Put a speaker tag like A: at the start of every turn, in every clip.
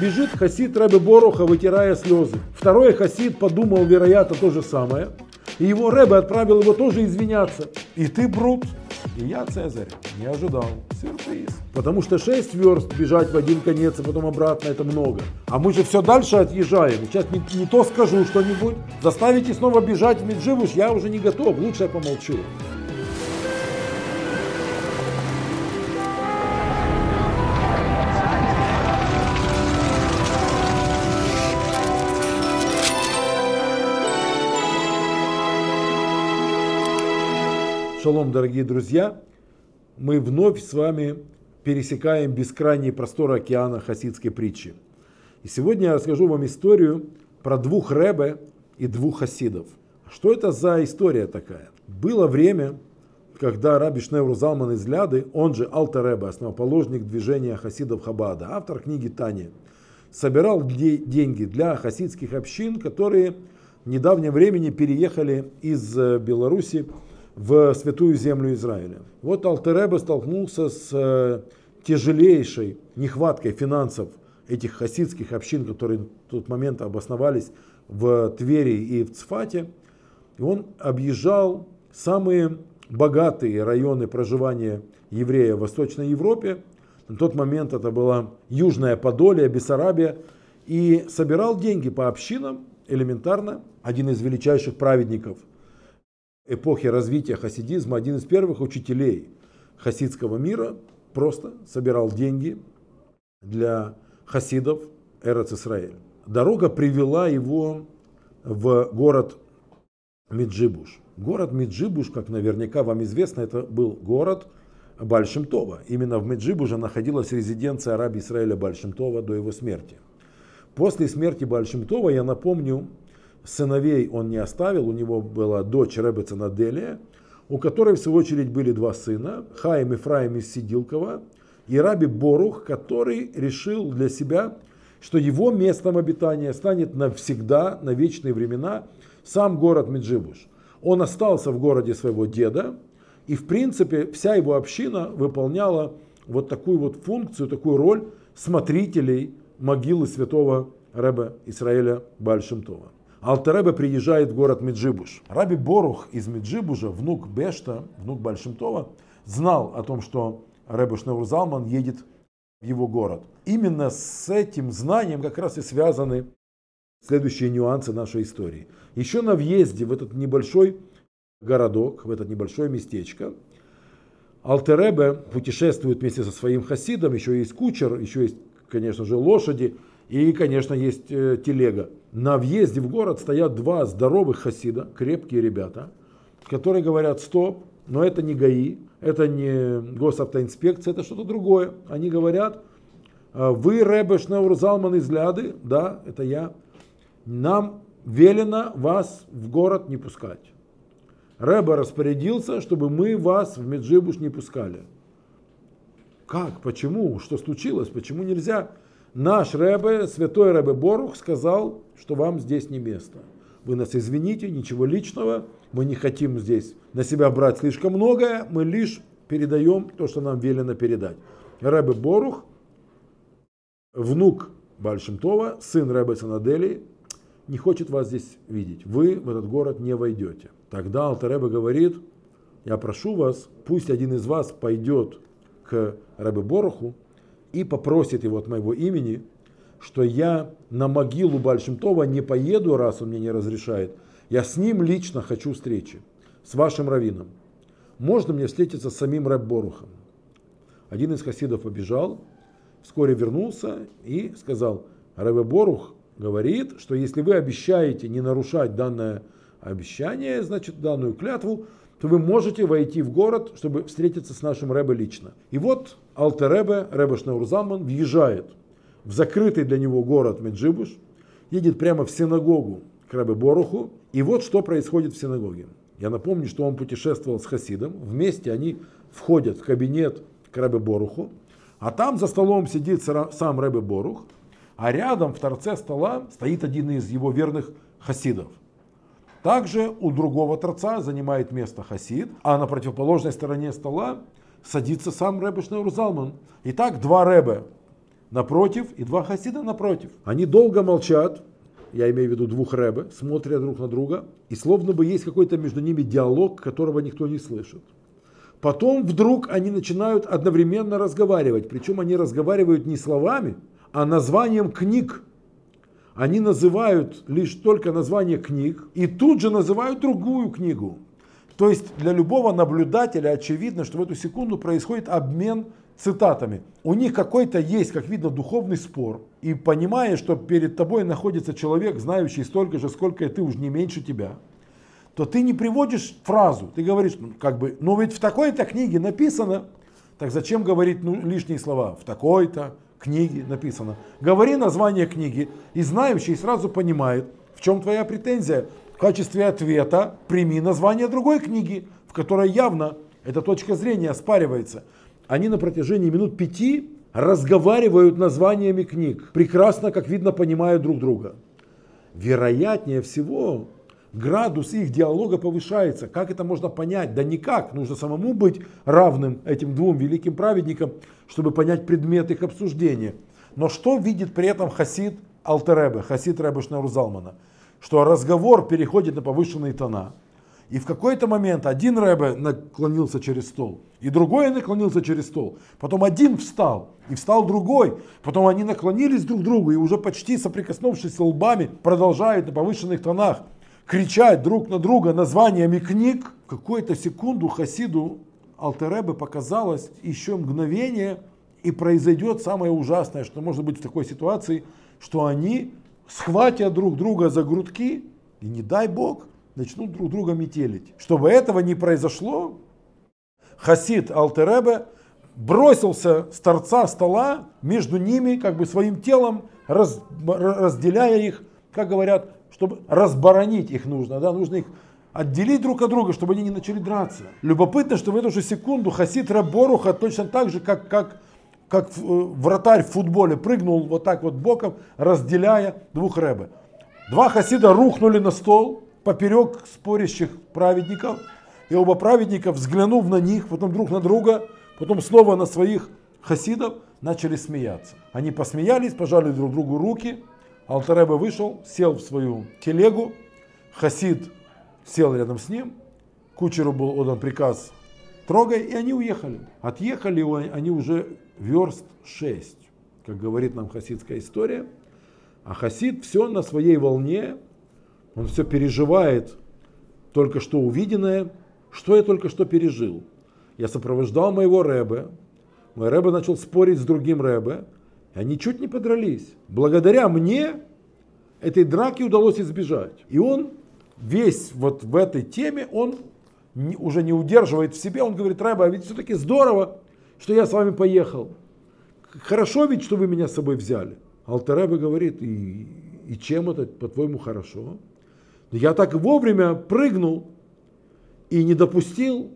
A: Бежит хасид Рэбе Боруха, вытирая слезы. Второй хасид подумал, вероятно, то же самое. И его Рэбе отправил его тоже извиняться. И ты брут. И я, Цезарь, не ожидал. Сюрприз. Потому что 6 верст бежать в один конец и потом обратно это много. А мы же все дальше отъезжаем. Сейчас не, не то скажу что-нибудь. Заставите снова бежать в Медживуш, я уже не готов. Лучше я помолчу. Шалом, дорогие друзья! Мы вновь с вами пересекаем бескрайние просторы океана хасидской притчи. И сегодня я расскажу вам историю про двух рэбе и двух хасидов. Что это за история такая? Было время, когда Раби Шневру Залман из Ляды, он же Алта Рэбе, основоположник движения хасидов Хабада, автор книги Тани, собирал деньги для хасидских общин, которые в недавнем времени переехали из э, Беларуси в святую землю Израиля. Вот Алтереба столкнулся с э, тяжелейшей нехваткой финансов этих хасидских общин, которые в тот момент обосновались в Твери и в Цфате. И он объезжал самые богатые районы проживания еврея в Восточной Европе. На тот момент это была Южная Подолия, Бессарабия. И собирал деньги по общинам элементарно. Один из величайших праведников – эпохи развития хасидизма, один из первых учителей хасидского мира просто собирал деньги для хасидов Эрец Исраэль. Дорога привела его в город Миджибуш. Город Миджибуш, как наверняка вам известно, это был город Бальшемтова. Именно в Меджибуже находилась резиденция араби Израиля Бальшемтова до его смерти. После смерти Бальшемтова, я напомню, сыновей он не оставил, у него была дочь Ребецена Делия, у которой в свою очередь были два сына, Хаим Ифраим из Сидилкова и Раби Борух, который решил для себя, что его местом обитания станет навсегда, на вечные времена, сам город Меджибуш. Он остался в городе своего деда, и в принципе вся его община выполняла вот такую вот функцию, такую роль смотрителей могилы святого Рэба Исраэля Бальшемтова. Алтеребе приезжает в город Меджибуш. Раби Борух из Меджибужа, внук Бешта, внук Бальшимтова, знал о том, что Рэбе Шнеурзалман едет в его город. Именно с этим знанием как раз и связаны следующие нюансы нашей истории. Еще на въезде в этот небольшой городок, в это небольшое местечко, Алтеребе путешествует вместе со своим хасидом, еще есть кучер, еще есть, конечно же, лошади, и, конечно, есть э, телега. На въезде в город стоят два здоровых хасида, крепкие ребята, которые говорят, стоп, но это не ГАИ, это не госавтоинспекция, это что-то другое. Они говорят, «А вы Рэбе Шнеур Залман из Ляды, да, это я, нам велено вас в город не пускать. Рэбе распорядился, чтобы мы вас в Меджибуш не пускали. Как? Почему? Что случилось? Почему нельзя? Наш Рэбе, святой Рэбе Борух, сказал, что вам здесь не место. Вы нас извините, ничего личного, мы не хотим здесь на себя брать слишком многое, мы лишь передаем то, что нам велено передать. Рэбе Борух, внук Бальшемтова, сын Рэбе Санадели, не хочет вас здесь видеть. Вы в этот город не войдете. Тогда Алтаребе говорит, я прошу вас, пусть один из вас пойдет к Рэбе Боруху и попросит его от моего имени, что я на могилу Бальшемтова не поеду, раз он мне не разрешает. Я с ним лично хочу встречи, с вашим раввином. Можно мне встретиться с самим Рэб Борухом? Один из хасидов побежал, вскоре вернулся и сказал, Рэб Борух говорит, что если вы обещаете не нарушать данное обещание, значит данную клятву, то вы можете войти в город, чтобы встретиться с нашим Рэбе лично. И вот Алтеребе, Рэбе Шнаурзаман, въезжает в закрытый для него город Меджибуш, едет прямо в синагогу к Рэбе Боруху, и вот что происходит в синагоге. Я напомню, что он путешествовал с Хасидом, вместе они входят в кабинет к Рэбе Боруху, а там за столом сидит сам Рэбе Борух, а рядом в торце стола стоит один из его верных хасидов. Также у другого торца занимает место хасид, а на противоположной стороне стола садится сам Рэбе Шнеур. Итак, два Рэбе напротив и два хасида напротив. Они долго молчат, я имею в виду двух рэбе, смотрят друг на друга, и словно бы есть какой-то между ними диалог, которого никто не слышит. Потом вдруг они начинают одновременно разговаривать, причем они разговаривают не словами, а названием книг. Они называют лишь только название книг и тут же называют другую книгу. То есть для любого наблюдателя очевидно, что в эту секунду происходит обмен цитатами. У них какой-то есть, как видно, духовный спор. И понимая, что перед тобой находится человек, знающий столько же, сколько и ты, уж не меньше тебя, то ты не приводишь фразу. Ты говоришь, ну, как бы, ну ведь в такой-то книге написано, так зачем говорить ну, лишние слова? В такой-то книге написано. Говори название книги, и знающий сразу понимает, в чем твоя претензия. В качестве ответа прими название другой книги, в которой явно эта точка зрения оспаривается они на протяжении минут пяти разговаривают названиями книг, прекрасно, как видно, понимают друг друга. Вероятнее всего, градус их диалога повышается. Как это можно понять? Да никак. Нужно самому быть равным этим двум великим праведникам, чтобы понять предмет их обсуждения. Но что видит при этом Хасид Алтеребе, Хасид Ребе Шнеурзалмана? Что разговор переходит на повышенные тона – и в какой-то момент один рэбе наклонился через стол, и другой наклонился через стол. Потом один встал, и встал другой. Потом они наклонились друг к другу, и уже почти соприкоснувшись лбами, продолжают на повышенных тонах кричать друг на друга названиями книг. В какую-то секунду Хасиду Алтеребе показалось еще мгновение, и произойдет самое ужасное, что может быть в такой ситуации, что они схватят друг друга за грудки, и не дай Бог, начнут друг друга метелить. Чтобы этого не произошло, Хасид Алтеребе бросился с торца стола между ними, как бы своим телом, раз, разделяя их, как говорят, чтобы разборонить их нужно, да, нужно их отделить друг от друга, чтобы они не начали драться. Любопытно, что в эту же секунду Хасид Раборуха точно так же, как, как, как э, вратарь в футболе, прыгнул вот так вот боком, разделяя двух рэбе. Два хасида рухнули на стол, поперек спорящих праведников, и оба праведника, взглянув на них, потом друг на друга, потом снова на своих хасидов, начали смеяться. Они посмеялись, пожали друг другу руки, Алтареба вышел, сел в свою телегу, хасид сел рядом с ним, кучеру был отдан приказ трогай, и они уехали. Отъехали они уже верст 6, как говорит нам хасидская история. А хасид все на своей волне, он все переживает только что увиденное, что я только что пережил. Я сопровождал моего Рэбе, мой Рэбе начал спорить с другим Рэбе, они чуть не подрались. Благодаря мне этой драки удалось избежать. И он весь вот в этой теме, он не, уже не удерживает в себе, он говорит, Рэбе, а ведь все-таки здорово, что я с вами поехал. Хорошо ведь, что вы меня с собой взяли. Алтаребе говорит, и, и чем это, по-твоему, хорошо? Я так вовремя прыгнул и не допустил,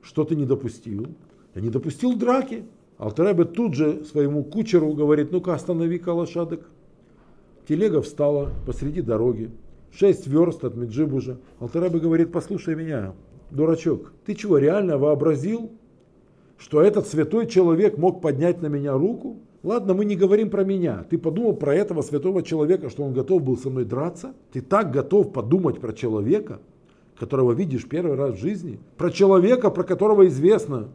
A: что ты не допустил. Я не допустил драки. Алтаребе тут же своему кучеру говорит, ну-ка останови-ка лошадок. Телега встала посреди дороги, шесть верст от Меджибужа. Алтаребе говорит, послушай меня, дурачок, ты чего, реально вообразил, что этот святой человек мог поднять на меня руку? Ладно, мы не говорим про меня. Ты подумал про этого святого человека, что он готов был со мной драться? Ты так готов подумать про человека, которого видишь первый раз в жизни? Про человека, про которого известно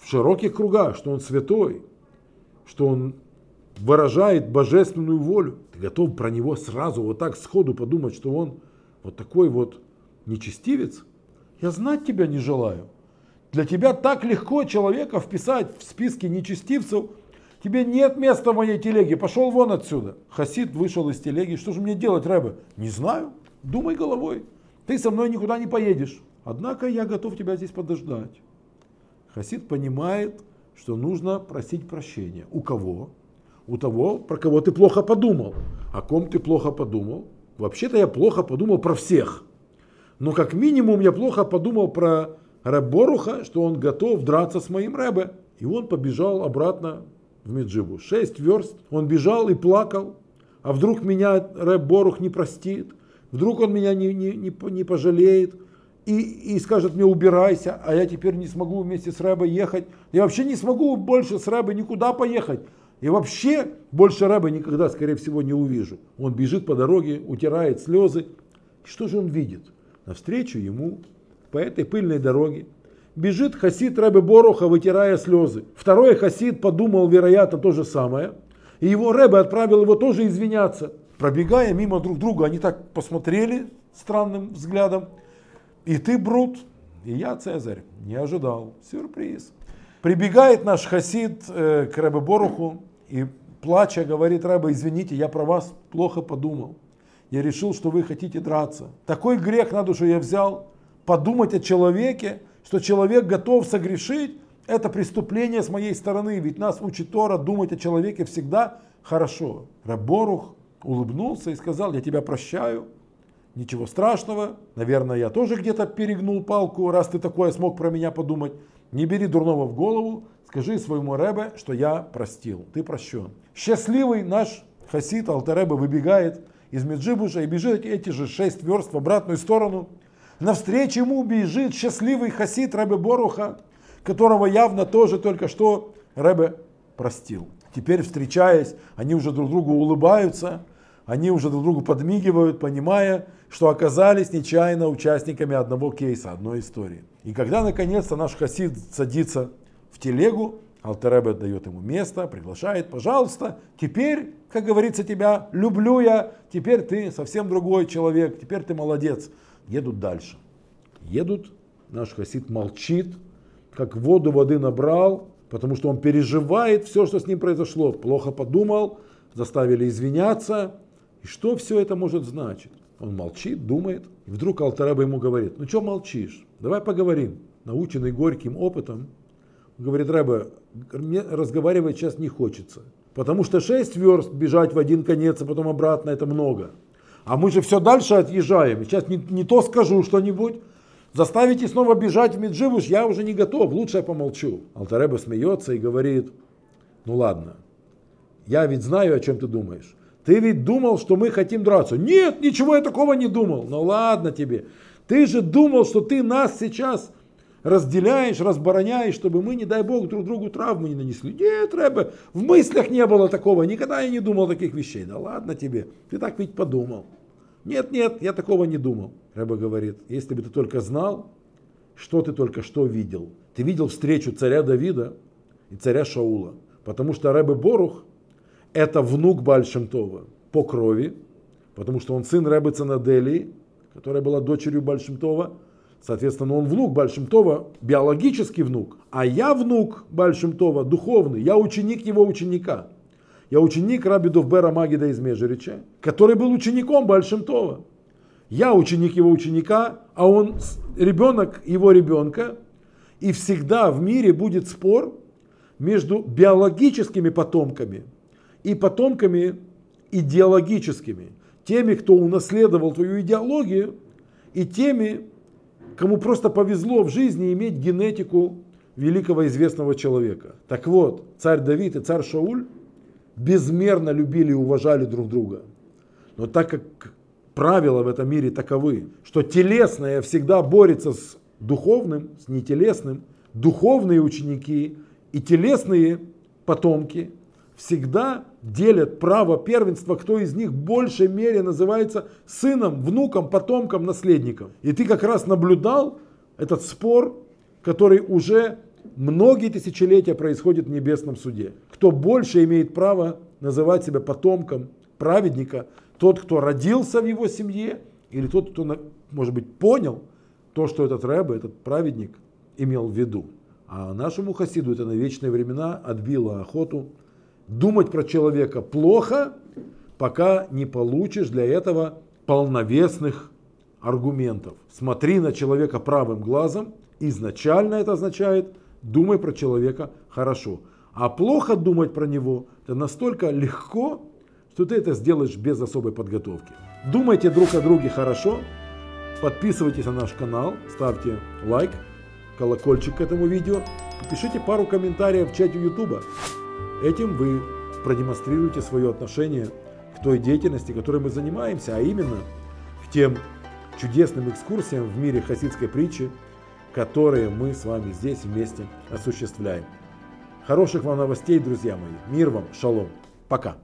A: в широких кругах, что он святой, что он выражает божественную волю. Ты готов про него сразу вот так сходу подумать, что он вот такой вот нечестивец? Я знать тебя не желаю. Для тебя так легко человека вписать в списки нечестивцев, Тебе нет места в моей телеге, пошел вон отсюда. Хасид вышел из телеги. Что же мне делать, Рэбе? Не знаю. Думай головой. Ты со мной никуда не поедешь. Однако я готов тебя здесь подождать. Хасид понимает, что нужно просить прощения. У кого? У того, про кого ты плохо подумал. О ком ты плохо подумал? Вообще-то я плохо подумал про всех. Но как минимум я плохо подумал про Рэборуха, что он готов драться с моим Рэбе. И он побежал обратно в Меджибу. Шесть верст. Он бежал и плакал. А вдруг меня Рэб не простит? Вдруг он меня не, не, не, не пожалеет? И, и скажет мне убирайся, а я теперь не смогу вместе с Рэбой ехать. Я вообще не смогу больше с Рэбой никуда поехать. И вообще больше Рэба никогда, скорее всего, не увижу. Он бежит по дороге, утирает слезы. Что же он видит? Навстречу ему по этой пыльной дороге бежит хасид Рэбе Боруха, вытирая слезы. Второй хасид подумал, вероятно, то же самое. И его Рэбе отправил его тоже извиняться. Пробегая мимо друг друга, они так посмотрели странным взглядом. И ты, Брут, и я, Цезарь, не ожидал. Сюрприз. Прибегает наш хасид э, к Рэбе Боруху и плача говорит, Рэбе, извините, я про вас плохо подумал. Я решил, что вы хотите драться. Такой грех на душу я взял. Подумать о человеке, что человек готов согрешить, это преступление с моей стороны. Ведь нас учит Тора думать о человеке всегда хорошо. Раборух улыбнулся и сказал, я тебя прощаю. Ничего страшного. Наверное, я тоже где-то перегнул палку, раз ты такое смог про меня подумать. Не бери дурного в голову, скажи своему Ребе, что я простил, ты прощен. Счастливый наш хасид Алтаребе выбегает из Меджибуша и бежит эти же шесть верст в обратную сторону. Навстречу ему бежит счастливый хасид Ребе Боруха, которого явно тоже только что Ребе простил. Теперь, встречаясь, они уже друг другу улыбаются, они уже друг другу подмигивают, понимая, что оказались нечаянно участниками одного кейса, одной истории. И когда наконец-то наш хасид садится в телегу, Алтеребе дает ему место, приглашает, пожалуйста, теперь, как говорится, тебя люблю я, теперь ты совсем другой человек, теперь ты молодец. Едут дальше. Едут, наш хасид молчит, как воду воды набрал, потому что он переживает все, что с ним произошло. Плохо подумал, заставили извиняться. И что все это может значить? Он молчит, думает. И вдруг Алтараба ему говорит, ну что молчишь? Давай поговорим. Наученный горьким опытом, говорит, Рэба, мне разговаривать сейчас не хочется. Потому что 6 верст бежать в один конец, а потом обратно, это много. А мы же все дальше отъезжаем. Сейчас не, не то скажу что-нибудь. Заставите снова бежать в Меджибуш, я уже не готов, лучше я помолчу. Алтареба смеется и говорит, ну ладно, я ведь знаю, о чем ты думаешь. Ты ведь думал, что мы хотим драться. Нет, ничего я такого не думал. Ну ладно тебе. Ты же думал, что ты нас сейчас разделяешь, разбороняешь, чтобы мы, не дай бог, друг другу травму не нанесли. Нет, Рэбе, в мыслях не было такого, никогда я не думал таких вещей. Да ладно тебе, ты так ведь подумал. Нет, нет, я такого не думал. Рэбе говорит, если бы ты только знал, что ты только что видел. Ты видел встречу царя Давида и царя Шаула. Потому что Рэбе Борух – это внук Бальшемтова по крови, потому что он сын Рэбе Цанаделии, которая была дочерью Бальшемтова. Соответственно, он внук Бальшемтова, биологический внук. А я внук Бальшемтова, духовный. Я ученик его ученика. Я ученик Раби Довбера Магида из Межерича, который был учеником Бальшемтова. Я ученик его ученика, а он ребенок его ребенка. И всегда в мире будет спор между биологическими потомками и потомками идеологическими теми, кто унаследовал твою идеологию, и теми, кому просто повезло в жизни иметь генетику великого известного человека. Так вот, царь Давид и царь Шауль безмерно любили и уважали друг друга. Но так как правила в этом мире таковы, что телесное всегда борется с духовным, с нетелесным, духовные ученики и телесные потомки всегда делят право первенства, кто из них в большей мере называется сыном, внуком, потомком, наследником. И ты как раз наблюдал этот спор, который уже многие тысячелетия происходит в небесном суде. Кто больше имеет право называть себя потомком праведника, тот, кто родился в его семье, или тот, кто, может быть, понял то, что этот рэбе, этот праведник имел в виду. А нашему хасиду это на вечные времена отбило охоту думать про человека плохо, пока не получишь для этого полновесных аргументов. Смотри на человека правым глазом. Изначально это означает, думай про человека хорошо. А плохо думать про него, это настолько легко, что ты это сделаешь без особой подготовки. Думайте друг о друге хорошо, подписывайтесь на наш канал, ставьте лайк, колокольчик к этому видео, пишите пару комментариев в чате YouTube. Этим вы продемонстрируете свое отношение к той деятельности, которой мы занимаемся, а именно к тем чудесным экскурсиям в мире хасидской притчи, которые мы с вами здесь вместе осуществляем. Хороших вам новостей, друзья мои. Мир вам, шалом. Пока.